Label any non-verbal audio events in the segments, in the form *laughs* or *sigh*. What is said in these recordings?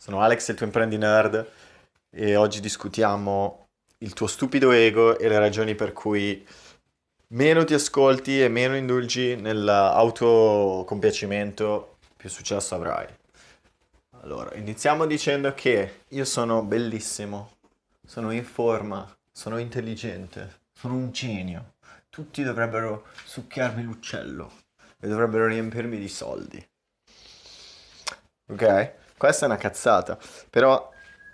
Sono Alex, il tuo imprendi nerd, e oggi discutiamo il tuo stupido ego e le ragioni per cui meno ti ascolti e meno indulgi nell'autocompiacimento, più successo avrai. Allora, iniziamo dicendo che io sono bellissimo, sono in forma, sono intelligente, sono un genio. Tutti dovrebbero succhiarmi l'uccello e dovrebbero riempirmi di soldi. Ok? Questa è una cazzata, però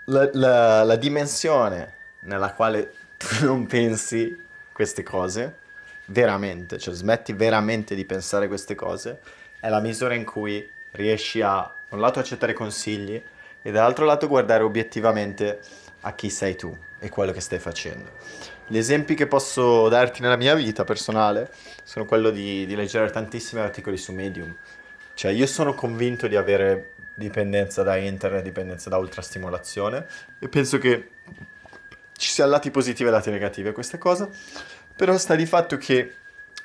la, la, la dimensione nella quale *laughs* tu non pensi queste cose, veramente, cioè smetti veramente di pensare queste cose, è la misura in cui riesci a, da un lato, accettare consigli e dall'altro lato guardare obiettivamente a chi sei tu e quello che stai facendo. Gli esempi che posso darti nella mia vita personale sono quello di, di leggere tantissimi articoli su Medium. Cioè io sono convinto di avere dipendenza da internet, dipendenza da ultrastimolazione e penso che ci siano lati positivi e lati negativi a questa cosa, però sta di fatto che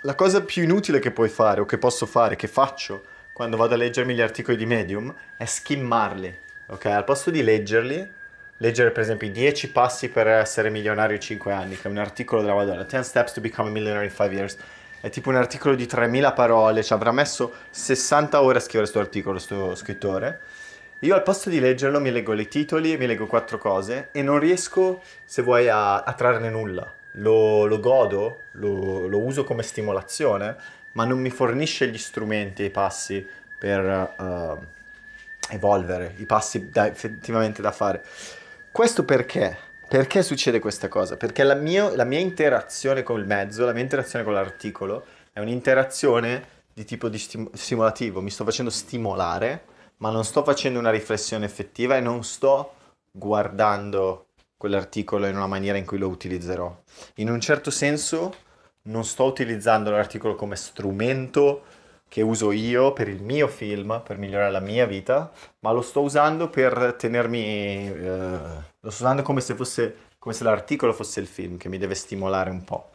la cosa più inutile che puoi fare o che posso fare, che faccio quando vado a leggermi gli articoli di Medium, è skimmarli, ok? Al posto di leggerli, leggere per esempio i 10 passi per essere milionario in 5 anni, che è un articolo della Madonna, 10 steps to become a millionaire in 5 years, è tipo un articolo di 3000 parole, ci avrà messo 60 ore a scrivere questo articolo, questo scrittore. Io al posto di leggerlo mi leggo i titoli, mi leggo quattro cose e non riesco, se vuoi, a, a trarne nulla. Lo, lo godo, lo, lo, uso come stimolazione, ma non mi fornisce gli strumenti i passi per uh, evolvere, i passi da, effettivamente da fare. Questo perché? Perché succede questa cosa? Perché la, mio, la mia interazione con il mezzo, la mia interazione con l'articolo è un'interazione di tipo di stim- stimolativo. Mi sto facendo stimolare, ma non sto facendo una riflessione effettiva e non sto guardando quell'articolo in una maniera in cui lo utilizzerò. In un certo senso non sto utilizzando l'articolo come strumento che uso io per il mio film, per migliorare la mia vita, ma lo sto usando per tenermi... Eh, lo sto usando come se, fosse, come se l'articolo fosse il film, che mi deve stimolare un po'.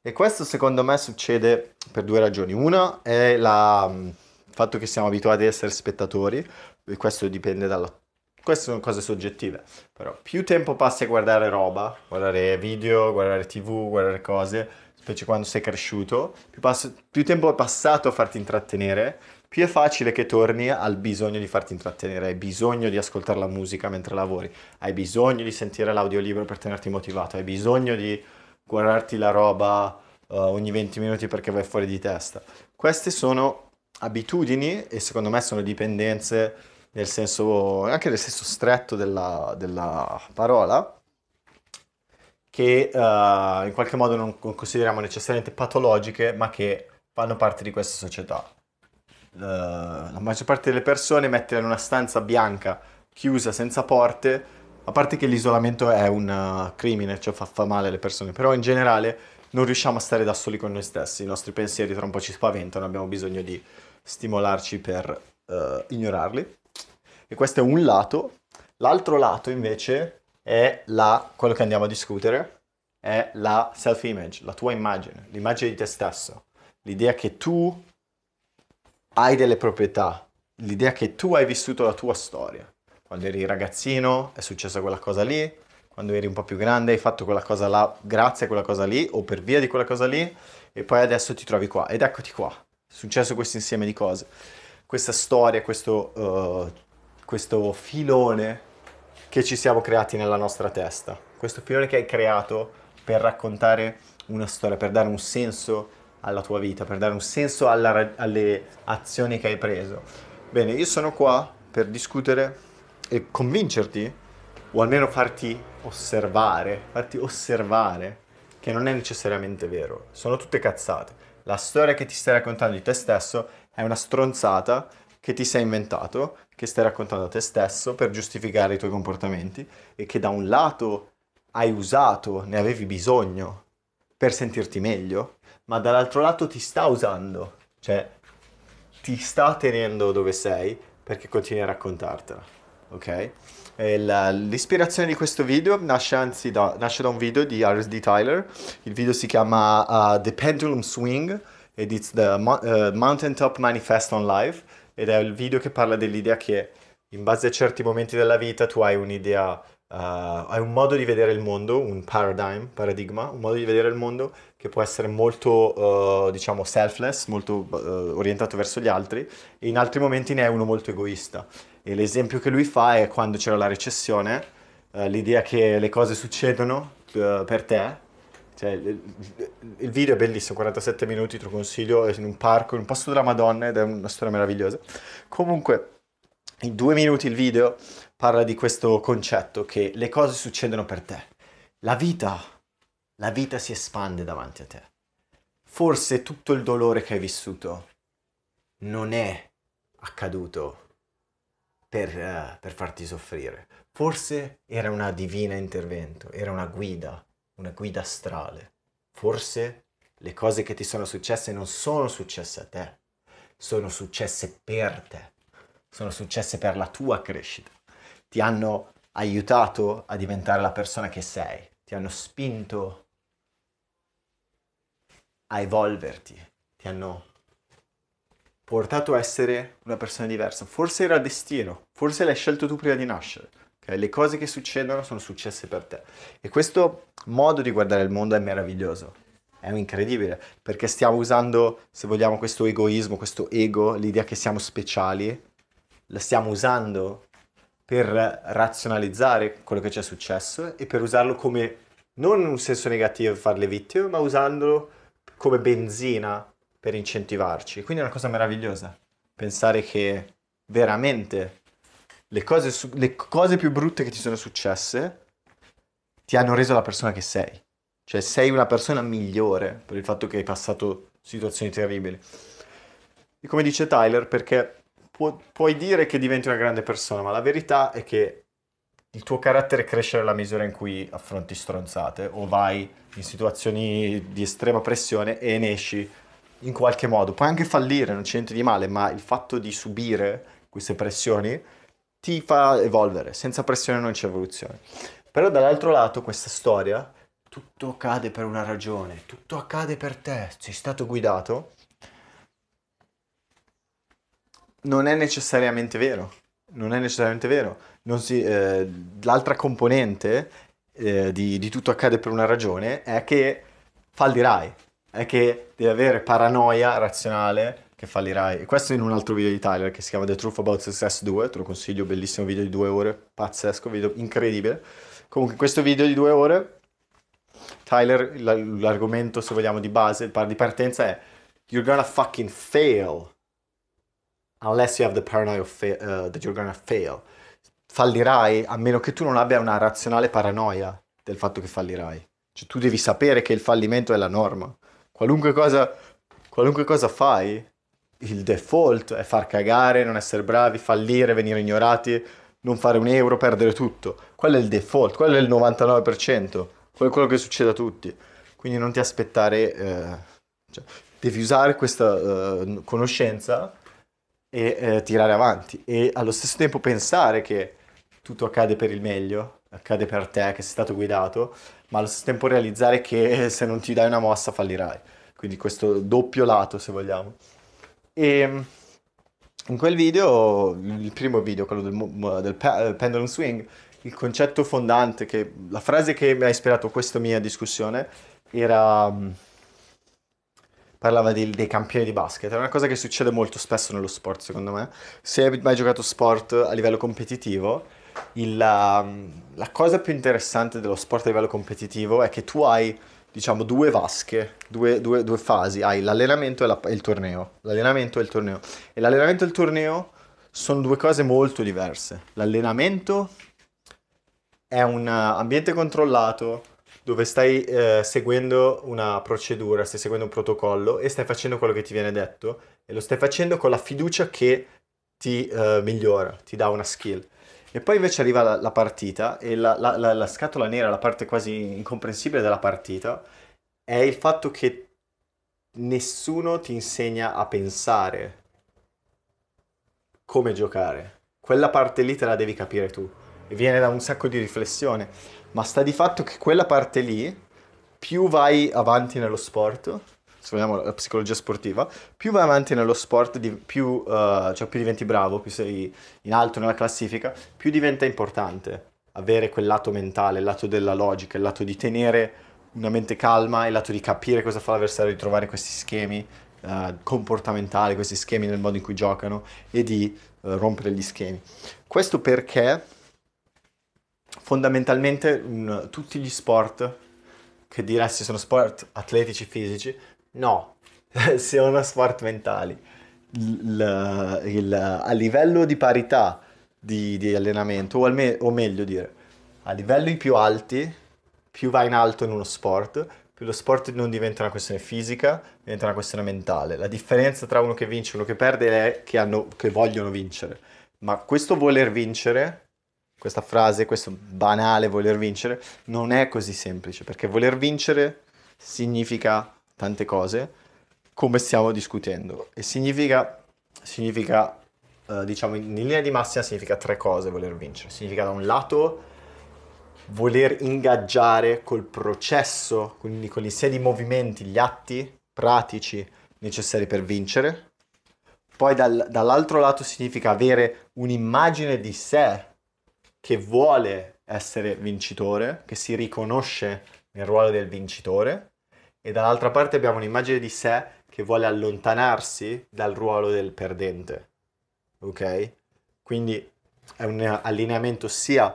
E questo secondo me succede per due ragioni. Una è la, il fatto che siamo abituati ad essere spettatori, e questo dipende dalla... Queste sono cose soggettive, però più tempo passi a guardare roba, guardare video, guardare tv, guardare cose, specie quando sei cresciuto, più, pass- più tempo è passato a farti intrattenere, più è facile che torni al bisogno di farti intrattenere, hai bisogno di ascoltare la musica mentre lavori, hai bisogno di sentire l'audiolibro per tenerti motivato, hai bisogno di guardarti la roba uh, ogni 20 minuti perché vai fuori di testa. Queste sono abitudini e secondo me sono dipendenze nel senso, anche nel senso stretto della, della parola, che uh, in qualche modo non consideriamo necessariamente patologiche, ma che fanno parte di questa società. Uh, la maggior parte delle persone metterla in una stanza bianca, chiusa, senza porte, a parte che l'isolamento è un uh, crimine, cioè fa, fa male alle persone, però in generale non riusciamo a stare da soli con noi stessi, i nostri pensieri tra un po' ci spaventano, abbiamo bisogno di stimolarci per ignorarli. E questo è un lato. L'altro lato invece è la, quello che andiamo a discutere, è la self-image, la tua immagine, l'immagine di te stesso, l'idea che tu hai delle proprietà, l'idea che tu hai vissuto la tua storia. Quando eri ragazzino è successa quella cosa lì, quando eri un po' più grande hai fatto quella cosa là grazie a quella cosa lì o per via di quella cosa lì e poi adesso ti trovi qua ed eccoti qua. È successo questo insieme di cose. Questa storia, questo, uh, questo filone che ci siamo creati nella nostra testa. Questo filone che hai creato per raccontare una storia, per dare un senso alla tua vita, per dare un senso alla, alle azioni che hai preso. Bene, io sono qua per discutere e convincerti, o almeno farti osservare, farti osservare che non è necessariamente vero, sono tutte cazzate. La storia che ti stai raccontando di te stesso è una stronzata che ti sei inventato, che stai raccontando a te stesso per giustificare i tuoi comportamenti e che da un lato hai usato, ne avevi bisogno per sentirti meglio, ma dall'altro lato ti sta usando, cioè ti sta tenendo dove sei perché continui a raccontartela, ok? La, l'ispirazione di questo video nasce anzi da, nasce da un video di R.S.D. Tyler, il video si chiama uh, The Pendulum Swing ed it's the uh, Mountaintop Manifesto on Life ed è il video che parla dell'idea che in base a certi momenti della vita tu hai un'idea, uh, hai un modo di vedere il mondo, un paradigm, paradigma, un modo di vedere il mondo che può essere molto, uh, diciamo, selfless, molto uh, orientato verso gli altri, e in altri momenti ne è uno molto egoista. E l'esempio che lui fa è quando c'era la recessione, l'idea che le cose succedono per te, cioè, il video è bellissimo, 47 minuti, te lo consiglio, in un parco, in un posto della Madonna ed è una storia meravigliosa. Comunque, in due minuti il video parla di questo concetto che le cose succedono per te. La vita, la vita si espande davanti a te. Forse tutto il dolore che hai vissuto non è accaduto per, uh, per farti soffrire. Forse era una divina intervento, era una guida una guida astrale. Forse le cose che ti sono successe non sono successe a te, sono successe per te, sono successe per la tua crescita. Ti hanno aiutato a diventare la persona che sei, ti hanno spinto a evolverti, ti hanno portato a essere una persona diversa. Forse era destino, forse l'hai scelto tu prima di nascere. Okay? Le cose che succedono sono successe per te. E questo modo di guardare il mondo è meraviglioso. È incredibile, perché stiamo usando, se vogliamo, questo egoismo, questo ego, l'idea che siamo speciali, la stiamo usando per razionalizzare quello che ci è successo e per usarlo come, non in un senso negativo fare le vittime, ma usandolo come benzina per incentivarci. Quindi è una cosa meravigliosa pensare che veramente le cose, su- le cose più brutte che ti sono successe ti hanno reso la persona che sei. Cioè sei una persona migliore per il fatto che hai passato situazioni terribili. E come dice Tyler, perché pu- puoi dire che diventi una grande persona, ma la verità è che il tuo carattere cresce nella misura in cui affronti stronzate o vai in situazioni di estrema pressione e ne esci in qualche modo. Puoi anche fallire, non c'è niente di male, ma il fatto di subire queste pressioni ti fa evolvere, senza pressione non c'è evoluzione. Però dall'altro lato questa storia, tutto accade per una ragione, tutto accade per te, sei stato guidato, non è necessariamente vero, non è necessariamente vero. Si, eh, l'altra componente eh, di, di tutto accade per una ragione è che fallirai, è che devi avere paranoia razionale che fallirai. E questo in un altro video di Tyler che si chiama The Truth About Success 2, te lo consiglio, bellissimo video di due ore, pazzesco, video incredibile. Comunque questo video di due ore, Tyler, l'argomento se vogliamo di base, di partenza è You're gonna fucking fail unless you have the paranoia fa- uh, that you're gonna fail. Fallirai a meno che tu non abbia una razionale paranoia del fatto che fallirai. Cioè tu devi sapere che il fallimento è la norma. Qualunque cosa, qualunque cosa fai, il default è far cagare, non essere bravi, fallire, venire ignorati, non fare un euro, perdere tutto. Quello è il default, quello è il 99%, quello è quello che succede a tutti. Quindi non ti aspettare, eh, cioè, devi usare questa eh, conoscenza e eh, tirare avanti e allo stesso tempo pensare che tutto accade per il meglio, accade per te, che sei stato guidato, ma allo stesso tempo realizzare che se non ti dai una mossa fallirai. Quindi questo doppio lato, se vogliamo. E mm, in quel video, il primo video, quello del, del pendulum swing, il concetto fondante, che, la frase che mi ha ispirato questa mia discussione era mm, parlava di, dei campioni di basket. È una cosa che succede molto spesso nello sport, secondo me. Se hai mai giocato sport a livello competitivo, il, la, mm, la cosa più interessante dello sport a livello competitivo è che tu hai diciamo, due vasche, due, due, due fasi. Hai l'allenamento e, la, e, il torneo. L'allenamento e il torneo. E l'allenamento e il torneo sono due cose molto diverse. L'allenamento è un ambiente controllato dove stai eh, seguendo una procedura, stai seguendo un protocollo e stai facendo quello che ti viene detto e lo stai facendo con la fiducia che ti eh, migliora, ti dà una skill. E poi invece arriva la, la partita e la, la, la, scatola nera, la parte quasi incomprensibile della partita, è il fatto che nessuno ti insegna a pensare come giocare. Quella parte lì te la devi capire tu. E viene da un sacco di riflessione. Ma sta di fatto che quella parte lì, più vai avanti nello sport, se vogliamo, la psicologia sportiva, più vai avanti nello sport, di- più, eh, cioè più diventi bravo, più sei in alto nella classifica, più diventa importante avere quel lato mentale, il lato della logica, il lato di tenere una mente calma, il lato di capire cosa fa l'avversario, di trovare questi schemi eh, comportamentali, questi schemi nel modo in cui giocano e di eh, rompere gli schemi. Questo perché fondamentalmente un- tutti gli sport che diresti sono sport atletici fisici, no, *laughs* sono sport mentali. Il- il- a livello di parità di, di allenamento, o, alme- o meglio dire, a livelli più alti, più vai in alto in uno sport, più lo sport non diventa una questione fisica, diventa una questione mentale. La differenza tra uno che vince e uno che perde è che, hanno- che vogliono vincere. Ma questo voler vincere, questa frase, questo banale voler vincere, non è così semplice, perché voler vincere significa tante cose, come stiamo discutendo, e significa, significa eh, diciamo, in linea di massima significa tre cose voler vincere. Significa da un lato voler ingaggiare col processo, quindi con l'insieme di movimenti, gli atti pratici necessari per vincere. Poi dal- dall'altro lato significa avere un'immagine di sé che vuole essere vincitore, che si riconosce nel ruolo del vincitore, e dall'altra parte abbiamo un'immagine di sé che vuole allontanarsi dal ruolo del perdente. Ok? Quindi è un allineamento sia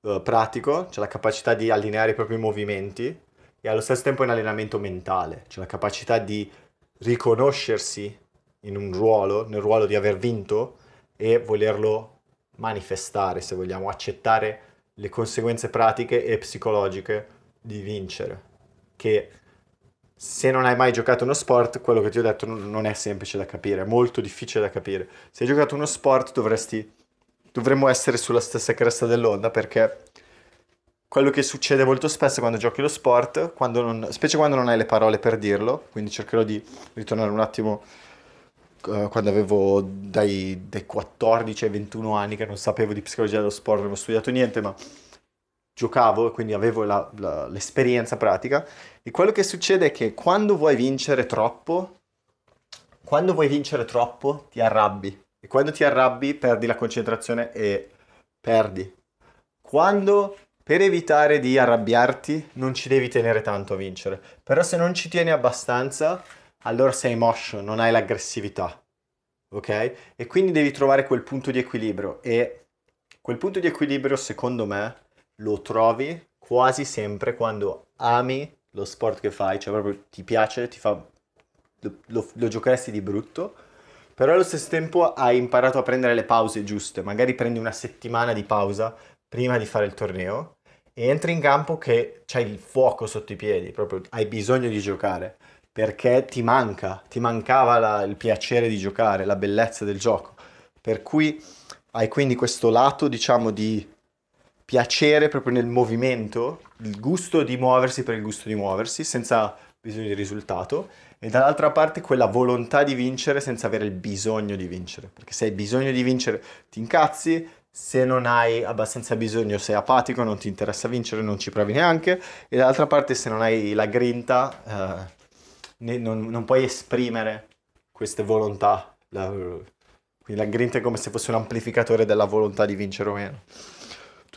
eh, pratico, cioè la capacità di allineare i propri movimenti, e allo stesso tempo è un allenamento mentale, cioè la capacità di riconoscersi in un ruolo, nel ruolo di aver vinto e volerlo manifestare, se vogliamo, accettare le conseguenze pratiche e psicologiche di vincere. Che se non hai mai giocato uno sport, quello che ti ho detto non è semplice da capire, è molto difficile da capire. Se hai giocato uno sport dovresti, dovremmo essere sulla stessa cresta dell'onda perché quello che succede molto spesso quando giochi lo sport, quando non- specie quando non hai le parole per dirlo, quindi cercherò di ritornare un attimo eh, quando avevo dai, dai 14 ai 21 anni che non sapevo di psicologia dello sport, non avevo studiato niente, ma giocavo e quindi avevo la- la- l'esperienza pratica. E quello che succede è che quando vuoi vincere troppo, quando vuoi vincere troppo, ti arrabbi. E quando ti arrabbi, perdi la concentrazione e perdi. Quando, per evitare di arrabbiarti, non ci devi tenere tanto a vincere. Però se non ci tieni abbastanza, allora sei motion, non hai l'aggressività. Ok? E quindi devi trovare quel punto di equilibrio. E quel punto di equilibrio, secondo me, lo trovi quasi sempre quando ami lo sport che fai, cioè proprio ti piace, ti fa, lo, lo- giocheresti di brutto, però allo stesso tempo hai imparato a prendere le pause giuste, magari prendi una settimana di pausa prima di fare il torneo e entri in campo che c'hai il fuoco sotto i piedi, proprio hai bisogno di giocare, perché ti manca, ti mancava la- il piacere di giocare, la bellezza del gioco, per cui hai quindi questo lato, diciamo, di piacere proprio nel movimento, il gusto di muoversi per il gusto di muoversi, senza bisogno di risultato, e dall'altra parte quella volontà di vincere senza avere il bisogno di vincere, perché se hai bisogno di vincere ti incazzi, se non hai abbastanza bisogno sei apatico, non ti interessa vincere, non ci provi neanche, e dall'altra parte se non hai la grinta, eh, ne- non, non puoi esprimere queste volontà. La- quindi la grinta è come se fosse un amplificatore della volontà di vincere o meno.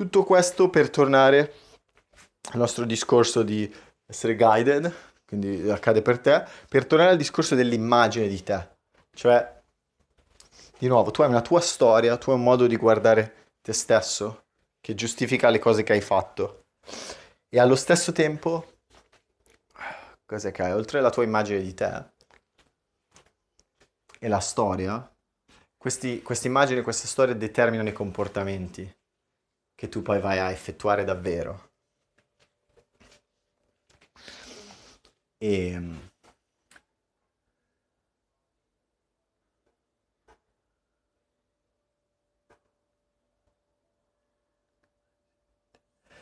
Tutto questo per tornare al nostro discorso di essere guided, quindi accade per te, per tornare al discorso dell'immagine di te. Cioè, di nuovo, tu hai una tua storia, tu hai un modo di guardare te stesso che giustifica le cose che hai fatto. E allo stesso tempo, cos'è che hai? Oltre alla tua immagine di te e la storia, questi, queste immagini, queste storie determinano i comportamenti che tu poi vai a effettuare davvero. E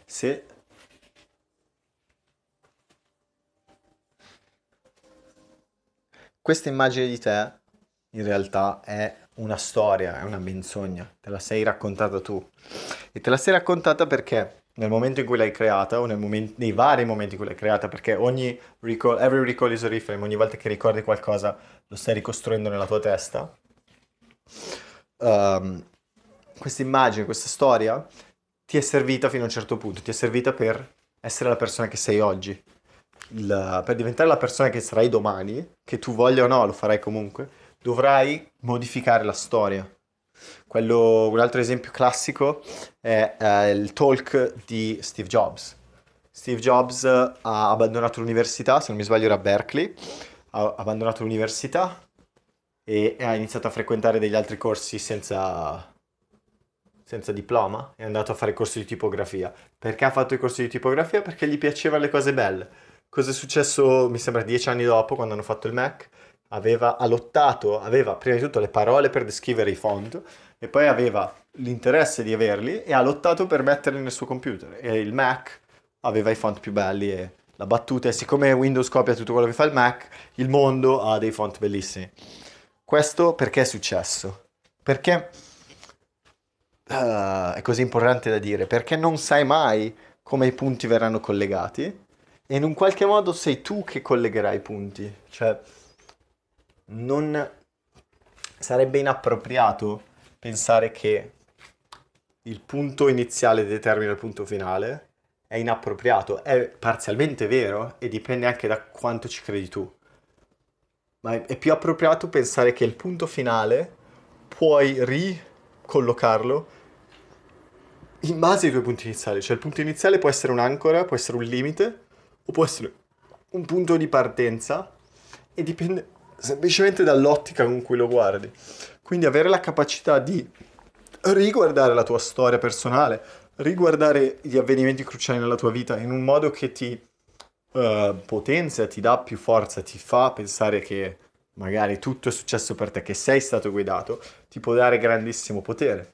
se questa immagine di te in realtà è una storia, è una menzogna, te la sei raccontata tu. E te la sei raccontata perché nel momento in cui l'hai creata o nel momen- nei vari momenti in cui l'hai creata, perché ogni recall, every recall is a reframe, ogni volta che ricordi qualcosa lo stai ricostruendo nella tua testa. Um, questa immagine, questa storia ti è servita fino a un certo punto, ti è servita per essere la persona che sei oggi, il, per diventare la persona che sarai domani, che tu voglia o no, lo farai comunque, dovrai modificare la storia. Quello, un altro esempio classico è eh, il talk di Steve Jobs. Steve Jobs ha abbandonato l'università, se non mi sbaglio era Berkeley, ha abbandonato l'università e ha iniziato a frequentare degli altri corsi senza, senza diploma, è andato a fare corsi di tipografia. Perché ha fatto i corsi di tipografia? Perché gli piacevano le cose belle. Cosa è successo, mi sembra, dieci anni dopo, quando hanno fatto il Mac? Aveva, lottato, aveva prima di tutto le parole per descrivere i font e poi aveva l'interesse di averli e ha lottato per metterli nel suo computer. E il Mac aveva i font più belli e la battuta è siccome Windows copia tutto quello che fa il Mac, il mondo ha dei font bellissimi. Questo perché è successo? Perché uh, è così importante da dire? Perché non sai mai come i punti verranno collegati e in un qualche modo sei tu che collegherai i punti. Cioè, non sarebbe inappropriato pensare che il punto iniziale determina il punto finale è inappropriato, è parzialmente vero e dipende anche da quanto ci credi tu. Ma è più appropriato pensare che il punto finale puoi ricollocarlo in base ai tuoi punti iniziali. Cioè il punto iniziale può essere un'ancora, può essere un limite o può essere un punto di partenza e dipende semplicemente dall'ottica con cui lo guardi. Quindi avere la capacità di riguardare la tua storia personale, riguardare gli avvenimenti cruciali nella tua vita in un modo che ti uh, potenzia, ti dà più forza, ti fa pensare che magari tutto è successo per te, che sei stato guidato, ti può dare grandissimo potere.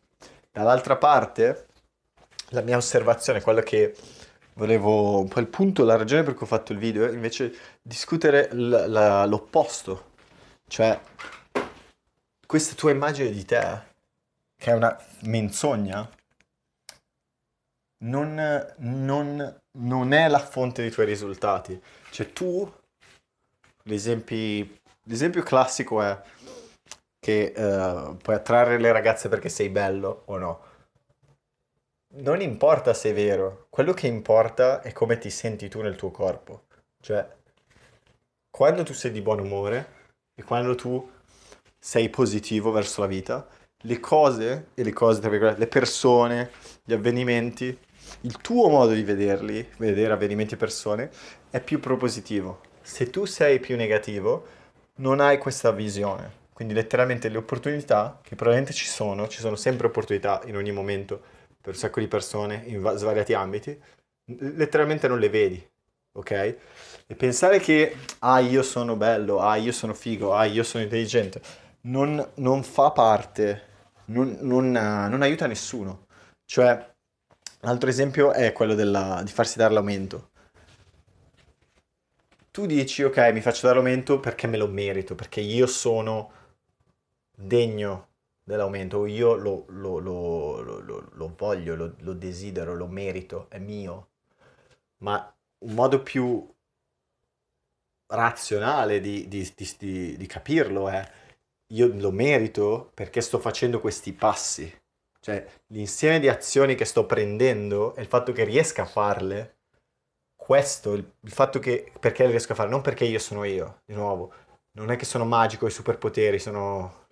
Dall'altra parte, la mia osservazione, quella che volevo, un po' il punto, la ragione per cui ho fatto il video, è invece discutere l- la, l'opposto. Cioè, questa tua immagine di te, che è una menzogna, non, non, non è la fonte dei tuoi risultati. Cioè tu, l'esempio classico è che uh, puoi attrarre le ragazze perché sei bello o no. Non importa se è vero, quello che importa è come ti senti tu nel tuo corpo. Cioè, quando tu sei di buon umore e quando tu sei positivo verso la vita, le cose e le cose, le persone, gli avvenimenti, il tuo modo di vederli, vedere avvenimenti e persone, è più propositivo. Se tu sei più negativo, non hai questa visione. Quindi letteralmente le opportunità, che probabilmente ci sono, ci sono sempre opportunità in ogni momento per un sacco di persone in va- svariati ambiti, letteralmente non le vedi, ok? E pensare che, ah, io sono bello, ah, io sono figo, ah, io sono intelligente, non, non fa parte, non, non, non, aiuta nessuno. Cioè, l'altro esempio è quello della, di farsi dare l'aumento. Tu dici, ok, mi faccio dare l'aumento perché me lo merito, perché io sono degno dell'aumento, io lo, lo, lo, lo voglio, lo desidero, lo merito, è mio. Ma un modo più razionale di, di, di, di capirlo è io lo merito perché sto facendo questi passi. Cioè, l'insieme di azioni che sto prendendo e il fatto che riesca a farle, questo, il, il fatto che perché riesco a farle, non perché io sono io, di nuovo, non è che sono magico, i superpoteri, sono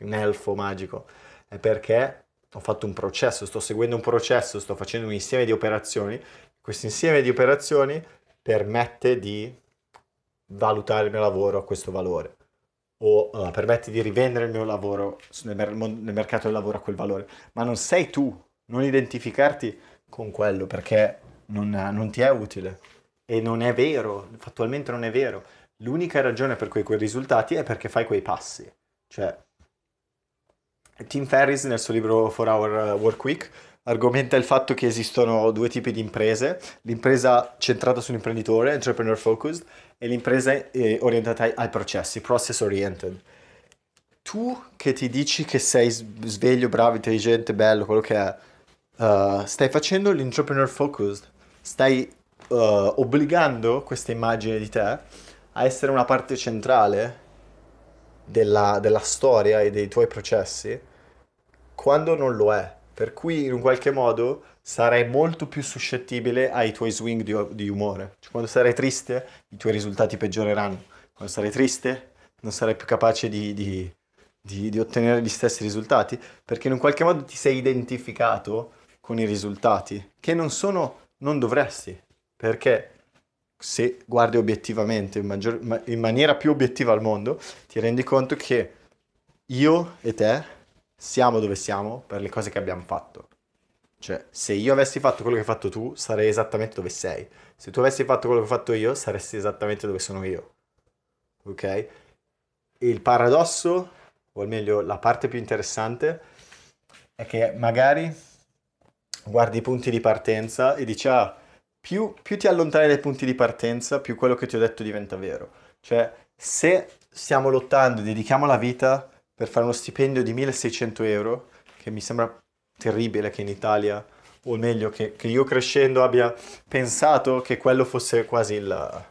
un elfo magico, è perché ho fatto un processo, sto seguendo un processo, sto facendo un insieme di operazioni, questo insieme di operazioni permette di valutare il mio lavoro a questo valore o uh, permette di rivendere il mio lavoro nel, mer- nel, mercato del lavoro a quel valore, ma non sei tu, non identificarti con quello perché non, non ti è utile e non è vero, fattualmente non è vero. L'unica ragione per cui quei risultati è perché fai quei passi. Cioè, Tim Ferris nel suo libro 4 Hour Work Week argomenta il fatto che esistono due tipi di imprese, l'impresa centrata sull'imprenditore, entrepreneur focused, e l'impresa è orientata ai, ai processi, process oriented. Tu che ti dici che sei sveglio, bravo, intelligente, bello, quello che è, uh, stai facendo l'entrepreneur focused, stai uh, obbligando questa immagine di te a essere una parte centrale della, della storia e dei tuoi processi quando non lo è. Per cui in un qualche modo sarai molto più suscettibile ai tuoi swing di, di umore. Cioè, quando sarai triste, i tuoi risultati peggioreranno. Quando sarai triste, non sarai più capace di, di, di, ottenere gli stessi risultati, perché in un qualche modo ti sei identificato con i risultati, che non sono, non dovresti, perché se guardi obiettivamente, in, maggior, in maniera più obiettiva al mondo, ti rendi conto che io e te siamo dove siamo per le cose che abbiamo fatto. Cioè, se io avessi fatto quello che hai fatto tu, sarei esattamente dove sei. Se tu avessi fatto quello che ho fatto io, saresti esattamente dove sono io. Ok? Il paradosso, o meglio, la parte più interessante, è che magari guardi i punti di partenza e dici, ah, più, più ti allontani dai punti di partenza, più quello che ti ho detto diventa vero. Cioè, se stiamo lottando dedichiamo la vita per fare uno stipendio di 1600 euro, che mi sembra terribile che in Italia, o meglio che, che io crescendo abbia pensato che quello fosse quasi il,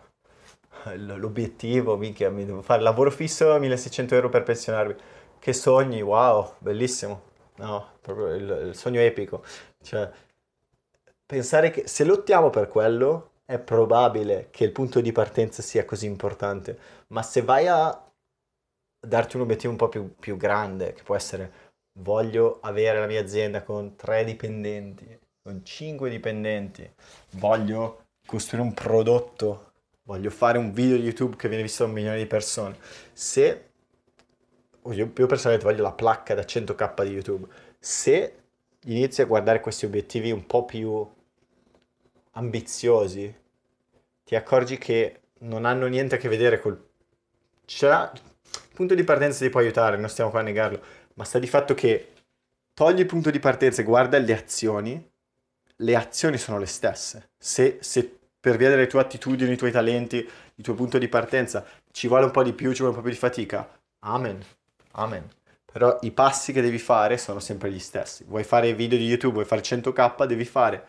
l'obiettivo, minchia, mi devo fare lavoro fisso 1600 euro per pensionarmi. Che sogni, wow, bellissimo. No, proprio il, il sogno epico. Cioè, pensare che se lottiamo per quello è probabile che il punto di partenza sia così importante, ma se vai a darti un obiettivo un po' più, più grande, che può essere voglio avere la mia azienda con tre dipendenti, con cinque dipendenti, voglio costruire un prodotto, voglio fare un video di YouTube che viene visto da un milione di persone. Se io, io personalmente voglio la placca da 100k di YouTube, se inizi a guardare questi obiettivi un po' più ambiziosi, ti accorgi che non hanno niente a che vedere col... C'era... Punto di partenza ti può aiutare, non stiamo qua a negarlo, ma sta di fatto che togli il punto di partenza e guarda le azioni, le azioni sono le stesse. Se, se per via delle tue attitudini, i tuoi talenti, il tuo punto di partenza ci vuole un po' di più, ci vuole un po' più di fatica, amen, amen. Però i passi che devi fare sono sempre gli stessi. Vuoi fare video di YouTube, vuoi fare 100k, devi fare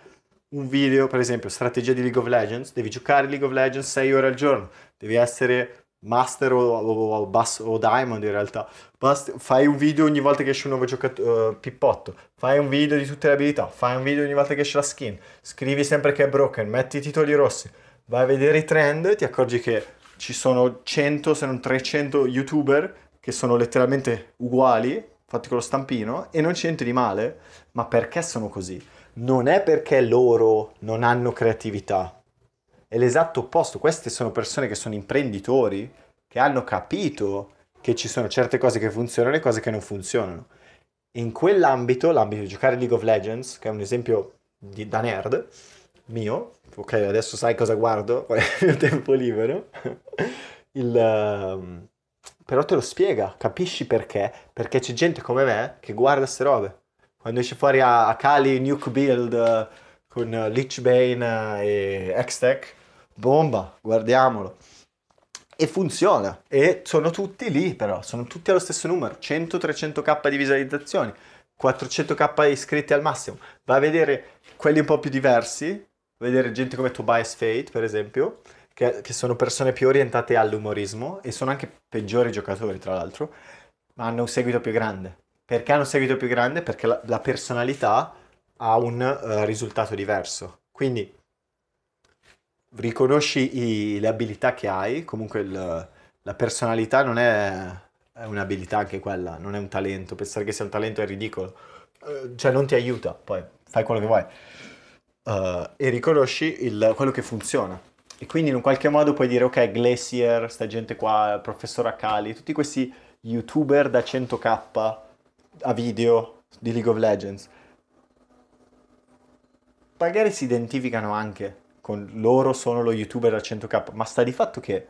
un video, per esempio, strategia di League of Legends, devi giocare League of Legends 6 ore al giorno, devi essere Master o, o, o, Bass, o Diamond in realtà. Basta, fai un video ogni volta che esce un nuovo giocatore, uh, pippotto. Fai un video di tutte le abilità. Fai un video ogni volta che esce la skin. Scrivi sempre che è broken. Metti i titoli rossi. Vai a vedere i trend. Ti accorgi che ci sono 100 se non 300 youtuber che sono letteralmente uguali, fatti con lo stampino, e non c'è niente di male. Ma perché sono così? Non è perché loro non hanno creatività è l'esatto opposto. Queste sono persone che sono imprenditori, che hanno capito che ci sono certe cose che funzionano e cose che non funzionano. In quell'ambito, l'ambito di giocare League of Legends, che è un esempio di, da nerd mio, ok, adesso sai cosa guardo *laughs* nel mio tempo libero, *laughs* il, uh, però te lo spiega, capisci perché? Perché c'è gente come me che guarda queste robe. Quando esce fuori a, a Kali Nuke Build con uh, Lich Bane e X-Tech, bomba, guardiamolo. E funziona. E sono tutti lì però, sono tutti allo stesso numero, 100-300k di visualizzazioni, 400k iscritti al massimo. Va a vedere quelli un po' più diversi, vedere gente come Tobias Fate per esempio, che, che sono persone più orientate all'umorismo e sono anche peggiori giocatori tra l'altro, ma hanno un seguito più grande. Perché hanno un seguito più grande? Perché la, la personalità ha un uh, risultato diverso. Quindi riconosci i, le abilità che hai, comunque il, la personalità non è, è, un'abilità anche quella, non è un talento, pensare che sia un talento è ridicolo, uh, cioè non ti aiuta, poi fai quello che vuoi uh, e riconosci il, quello che funziona. E quindi in un qualche modo puoi dire ok, Glacier, sta gente qua, professor Akali, tutti questi youtuber da 100k a video di League of Legends, magari si identificano anche con loro sono lo youtuber da 100k, ma sta di fatto che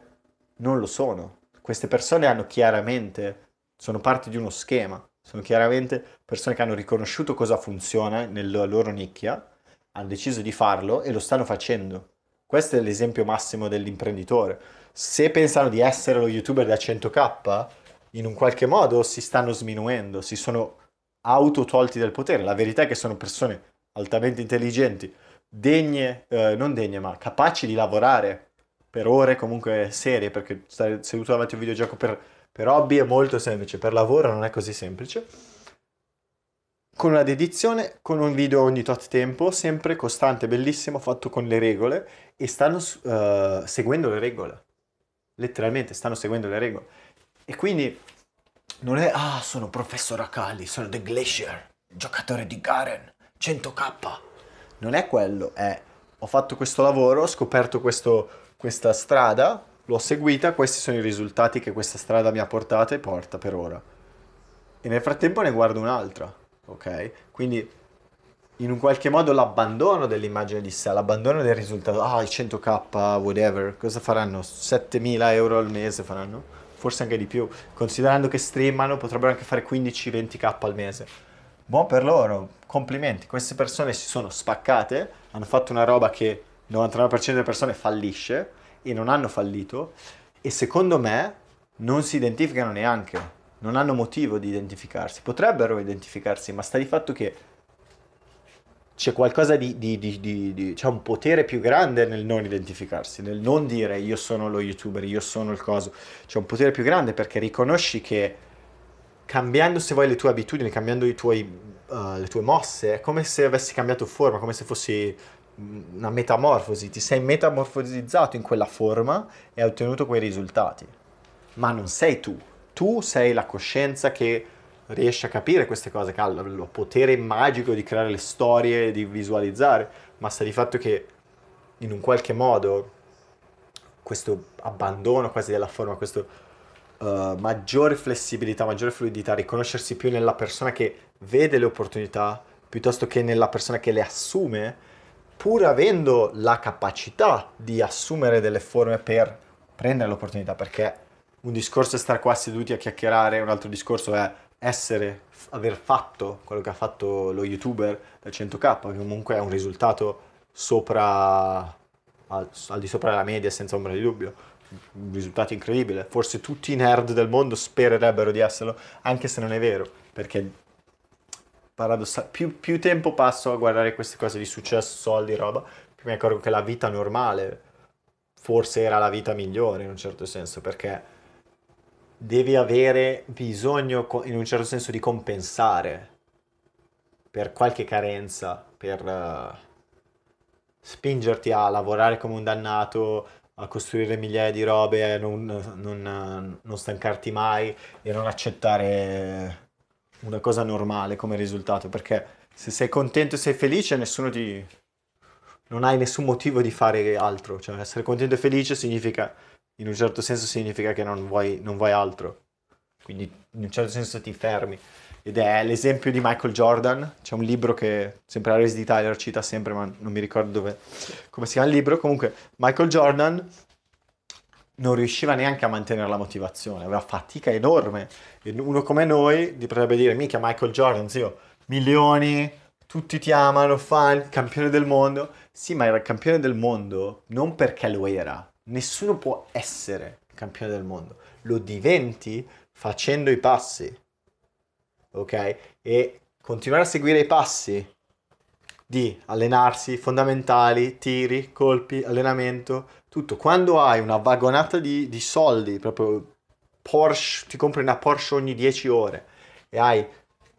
non lo sono. Queste persone hanno chiaramente, sono parte di uno schema, sono chiaramente persone che hanno riconosciuto cosa funziona nella loro nicchia, hanno deciso di farlo e lo stanno facendo. Questo è l'esempio massimo dell'imprenditore. Se pensano di essere lo youtuber da 100k, in un qualche modo si stanno sminuendo, si sono auto tolti del potere. La verità è che sono persone altamente intelligenti, degne, eh, non degne, ma capaci di lavorare per ore comunque serie, perché stare seduto davanti a un videogioco per, per hobby è molto semplice, per lavoro non è così semplice. Con una dedizione, con un video ogni tot tempo, sempre costante, bellissimo, fatto con le regole e stanno uh, seguendo le regole. Letteralmente stanno seguendo le regole. E quindi non è, ah, sono professor Akali, sono The Glacier, giocatore di Garen, 100k. Non è quello, è ho fatto questo lavoro, ho scoperto questo, questa strada, l'ho seguita, questi sono i risultati che questa strada mi ha portato e porta per ora. E nel frattempo ne guardo un'altra, ok? Quindi in un qualche modo l'abbandono dell'immagine di sé, l'abbandono del risultato, ah, i 100k, whatever, cosa faranno? 7000 euro al mese faranno? Forse anche di più, considerando che streamano potrebbero anche fare 15-20k al mese. Buon per loro, complimenti, queste persone si sono spaccate, hanno fatto una roba che il 99% delle persone fallisce e non hanno fallito e secondo me non si identificano neanche, non hanno motivo di identificarsi, potrebbero identificarsi, ma sta di fatto che c'è qualcosa di, di, di, di, c'è un potere più grande nel non identificarsi, nel non dire io sono lo youtuber, io sono il coso, c'è un potere più grande perché riconosci che cambiando se vuoi le tue abitudini, cambiando tuoi, uh, le tue mosse, è come se avessi cambiato forma, come se fossi una metamorfosi, ti sei metamorfosizzato in quella forma e hai ottenuto quei risultati. Ma non sei tu, tu sei la coscienza che riesce a capire queste cose, che ha il potere magico di creare le storie, di visualizzare, ma sta di fatto che in un qualche modo questo abbandono quasi della forma, questa uh, maggiore flessibilità, maggiore fluidità, riconoscersi più nella persona che vede le opportunità piuttosto che nella persona che le assume, pur avendo la capacità di assumere delle forme per prendere l'opportunità, perché un discorso è stare qua seduti a chiacchierare, un altro discorso è essere, aver fatto quello che ha fatto lo youtuber da 100k, che comunque è un risultato sopra, al, al di sopra della media senza ombra di dubbio, un risultato incredibile. Forse tutti i nerd del mondo spererebbero di esserlo, anche se non è vero, perché paradossal- più, più tempo passo a guardare queste cose di successo, soldi, roba, più mi accorgo che la vita normale forse era la vita migliore in un certo senso, perché devi avere bisogno in un certo senso di compensare per qualche carenza, per uh, spingerti a lavorare come un dannato, a costruire migliaia di robe, non, non, non stancarti mai e non accettare una cosa normale come risultato, perché se sei contento e sei felice nessuno ti... non hai nessun motivo di fare altro, cioè essere contento e felice significa in un certo senso significa che non vuoi, non vuoi altro. Quindi in un certo senso ti fermi. Ed è l'esempio di Michael Jordan. C'è un libro che sempre la Resi di Tyler cita sempre, ma non mi ricordo dove, come si chiama il libro. Comunque, Michael Jordan non riusciva neanche a mantenere la motivazione, aveva fatica enorme. E uno come noi potrebbe dire, mica Michael Jordan, zio, milioni, tutti ti amano, fan, campione del mondo. Sì, ma era il campione del mondo non perché lo era, nessuno può essere campione del mondo, lo diventi facendo i passi, ok? E continuare a seguire i passi di allenarsi, fondamentali, tiri, colpi, allenamento, tutto. Quando hai una vagonata di, di soldi, proprio Porsche, ti compri una Porsche ogni 10 ore e hai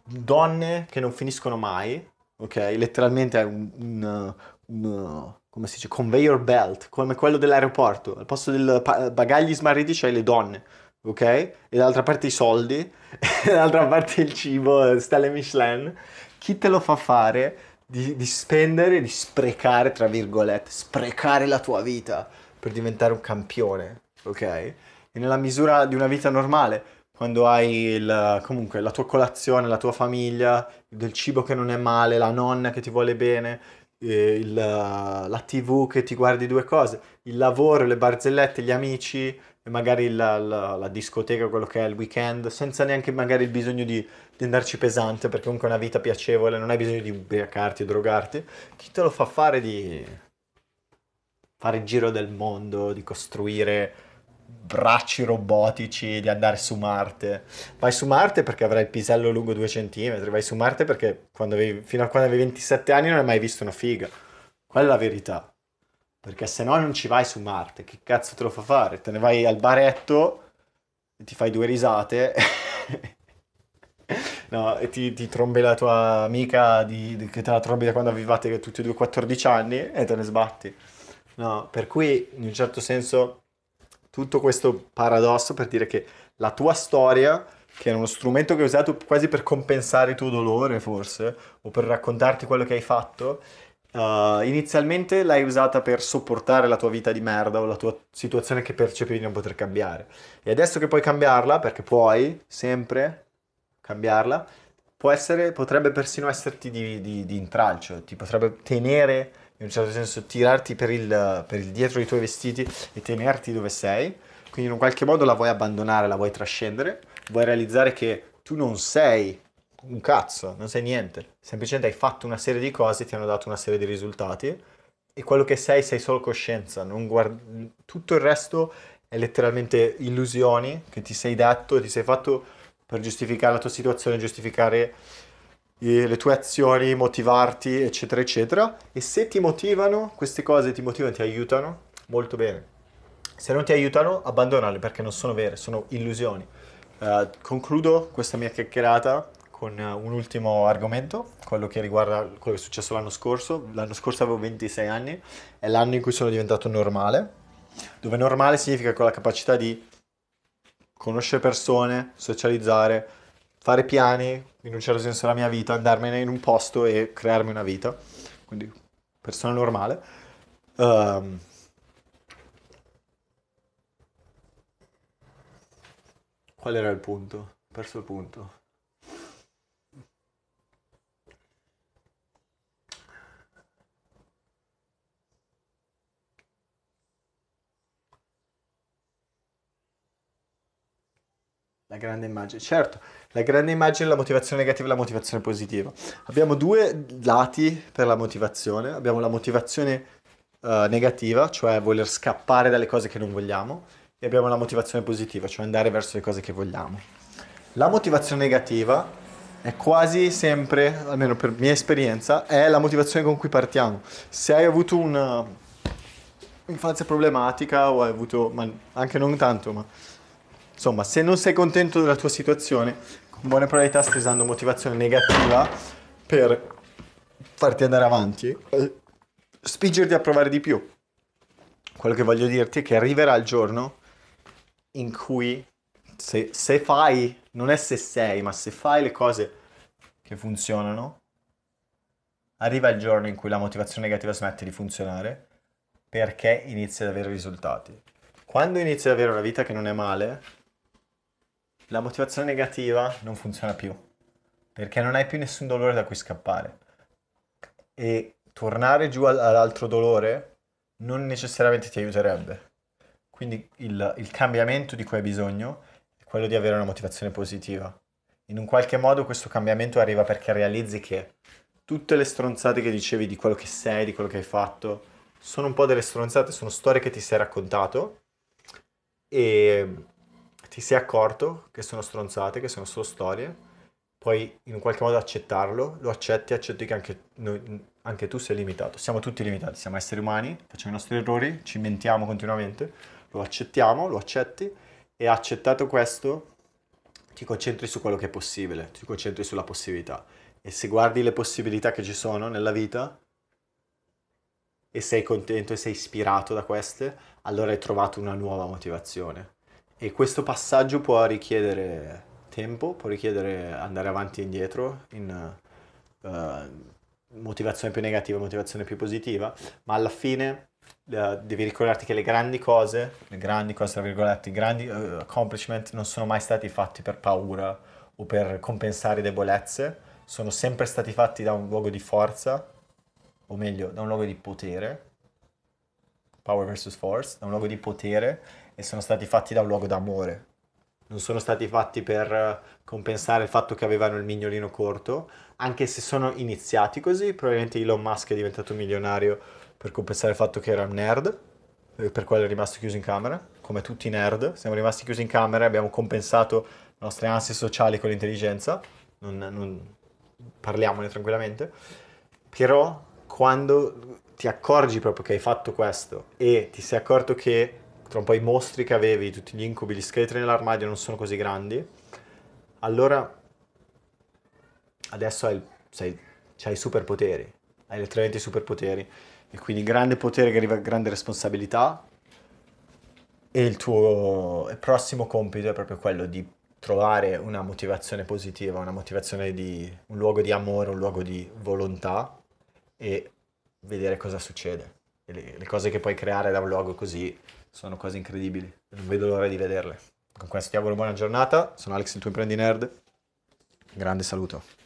donne che non finiscono mai, ok? Letteralmente è un, un, un come si dice, conveyor belt, come quello dell'aeroporto. Al posto del bagagli smarriti c'hai le donne, ok? E dall'altra parte i soldi, e *laughs* dall'altra parte il cibo, stelle Michelin. Chi te lo fa fare di, di spendere, di sprecare, tra virgolette, sprecare la tua vita per diventare un campione, ok? E nella misura di una vita normale, quando hai il, comunque la tua colazione, la tua famiglia, del cibo che non è male, la nonna che ti vuole bene, il, la tv che ti guardi due cose, il lavoro, le barzellette, gli amici magari la, la, la, discoteca, quello che è il weekend, senza neanche magari il bisogno di, di, andarci pesante, perché comunque è una vita piacevole, non hai bisogno di ubriacarti drogarti, chi te lo fa fare di fare il giro del mondo, di costruire bracci robotici, di andare su Marte. Vai su Marte perché avrai il pisello lungo 2 cm, vai su Marte perché avevi, fino a quando avevi 27 anni non hai mai visto una figa. Quella è la verità. Perché se no non ci vai su Marte, che cazzo te lo fa fare? Te ne vai al baretto, ti fai due risate *laughs* no, e ti, ti, trombi la tua amica di, di, che te la trombi da quando avevate tutti e due 14 anni e te ne sbatti. No, per cui in un certo senso tutto questo paradosso per dire che la tua storia, che è uno strumento che hai usato quasi per compensare il tuo dolore forse, o per raccontarti quello che hai fatto, uh, inizialmente l'hai usata per sopportare la tua vita di merda o la tua situazione che percepivi di non poter cambiare. E adesso che puoi cambiarla, perché puoi sempre cambiarla, essere, potrebbe persino esserti di, di, di intralcio, ti potrebbe tenere in un certo senso tirarti per il, per il dietro dei tuoi vestiti e tenerti dove sei, quindi in un qualche modo la vuoi abbandonare, la vuoi trascendere, vuoi realizzare che tu non sei un cazzo, non sei niente, semplicemente hai fatto una serie di cose, ti hanno dato una serie di risultati e quello che sei sei solo coscienza, guard... tutto il resto è letteralmente illusioni che ti sei detto e ti sei fatto per giustificare la tua situazione, giustificare le tue azioni, motivarti, eccetera, eccetera. E se ti motivano, queste cose ti motivano, ti aiutano, molto bene. Se non ti aiutano, abbandonarle perché non sono vere, sono illusioni. Uh, concludo questa mia chiacchierata con uh, un ultimo argomento, quello che riguarda quello che è successo l'anno scorso. L'anno scorso avevo 26 anni, è l'anno in cui sono diventato normale, dove normale significa con la capacità di conoscere persone, socializzare, fare piani, in un certo senso la mia vita, andarmene in un posto e crearmi una vita, quindi persona normale. Um, qual era il punto? Ho perso il punto. La grande immagine, certo, la grande immagine, la motivazione negativa e la motivazione positiva. Abbiamo due lati per la motivazione. Abbiamo la motivazione uh, negativa, cioè voler scappare dalle cose che non vogliamo, e abbiamo la motivazione positiva, cioè andare verso le cose che vogliamo. La motivazione negativa è quasi sempre, almeno per mia esperienza, è la motivazione con cui partiamo. Se hai avuto un'infanzia problematica o hai avuto, ma anche non tanto, ma Insomma, se non sei contento della tua situazione, con buone probabilità stai usando motivazione negativa per farti andare avanti, spingerti a provare di più. Quello che voglio dirti è che arriverà il giorno in cui se, se fai, non è se sei, ma se fai le cose che funzionano, arriva il giorno in cui la motivazione negativa smette di funzionare perché inizia ad avere risultati. Quando inizi ad avere una vita che non è male, la motivazione negativa non funziona più, perché non hai più nessun dolore da cui scappare. E tornare giù all'altro dolore non necessariamente ti aiuterebbe. Quindi il, il cambiamento di cui hai bisogno è quello di avere una motivazione positiva. In un qualche modo questo cambiamento arriva perché realizzi che tutte le stronzate che dicevi di quello che sei, di quello che hai fatto, sono un po' delle stronzate, sono storie che ti sei raccontato e ti sei accorto che sono stronzate, che sono solo storie, puoi in un qualche modo accettarlo, lo accetti, accetti che anche, noi, anche tu sei limitato. Siamo tutti limitati, siamo esseri umani, facciamo i nostri errori, ci mentiamo continuamente, lo accettiamo, lo accetti e accettato questo ti concentri su quello che è possibile, ti concentri sulla possibilità. E se guardi le possibilità che ci sono nella vita e sei contento e sei ispirato da queste, allora hai trovato una nuova motivazione. E questo passaggio può richiedere tempo, può richiedere andare avanti e indietro in uh, motivazione più negativa, motivazione più positiva, ma alla fine uh, devi ricordarti che le grandi cose, le grandi cose, tra virgolette, i grandi uh, accomplishment non sono mai stati fatti per paura o per compensare debolezze, sono sempre stati fatti da un luogo di forza, o meglio, da un luogo di potere, power versus force, da un luogo di potere e sono stati fatti da un luogo d'amore. Non sono stati fatti per eh, compensare il fatto che avevano il mignolino corto, anche se sono iniziati così, probabilmente Elon Musk è diventato milionario per compensare il fatto che era un nerd, per quello è rimasto chiuso in camera, come tutti i nerd. Siamo rimasti chiusi in camera e abbiamo compensato le nostre ansie sociali con l'intelligenza. Non, non... Parliamone tranquillamente. Però quando ti accorgi proprio che hai fatto questo e ti sei accorto che tra un po' i mostri che avevi, tutti gli incubi, gli scheletri nell'armadio non sono così grandi, allora adesso hai, sei, hai i superpoteri, hai letteralmente i superpoteri e quindi grande potere che arriva a grande responsabilità e il tuo prossimo compito è proprio quello di trovare una motivazione positiva, una motivazione di un luogo di amore, un luogo di volontà e vedere cosa succede. Le, le, cose che puoi creare da un luogo così sono cose incredibili. Non vedo l'ora di vederle. Con questo ti auguro buona giornata. Sono Alex, il tuo imprendi nerd. Grande saluto.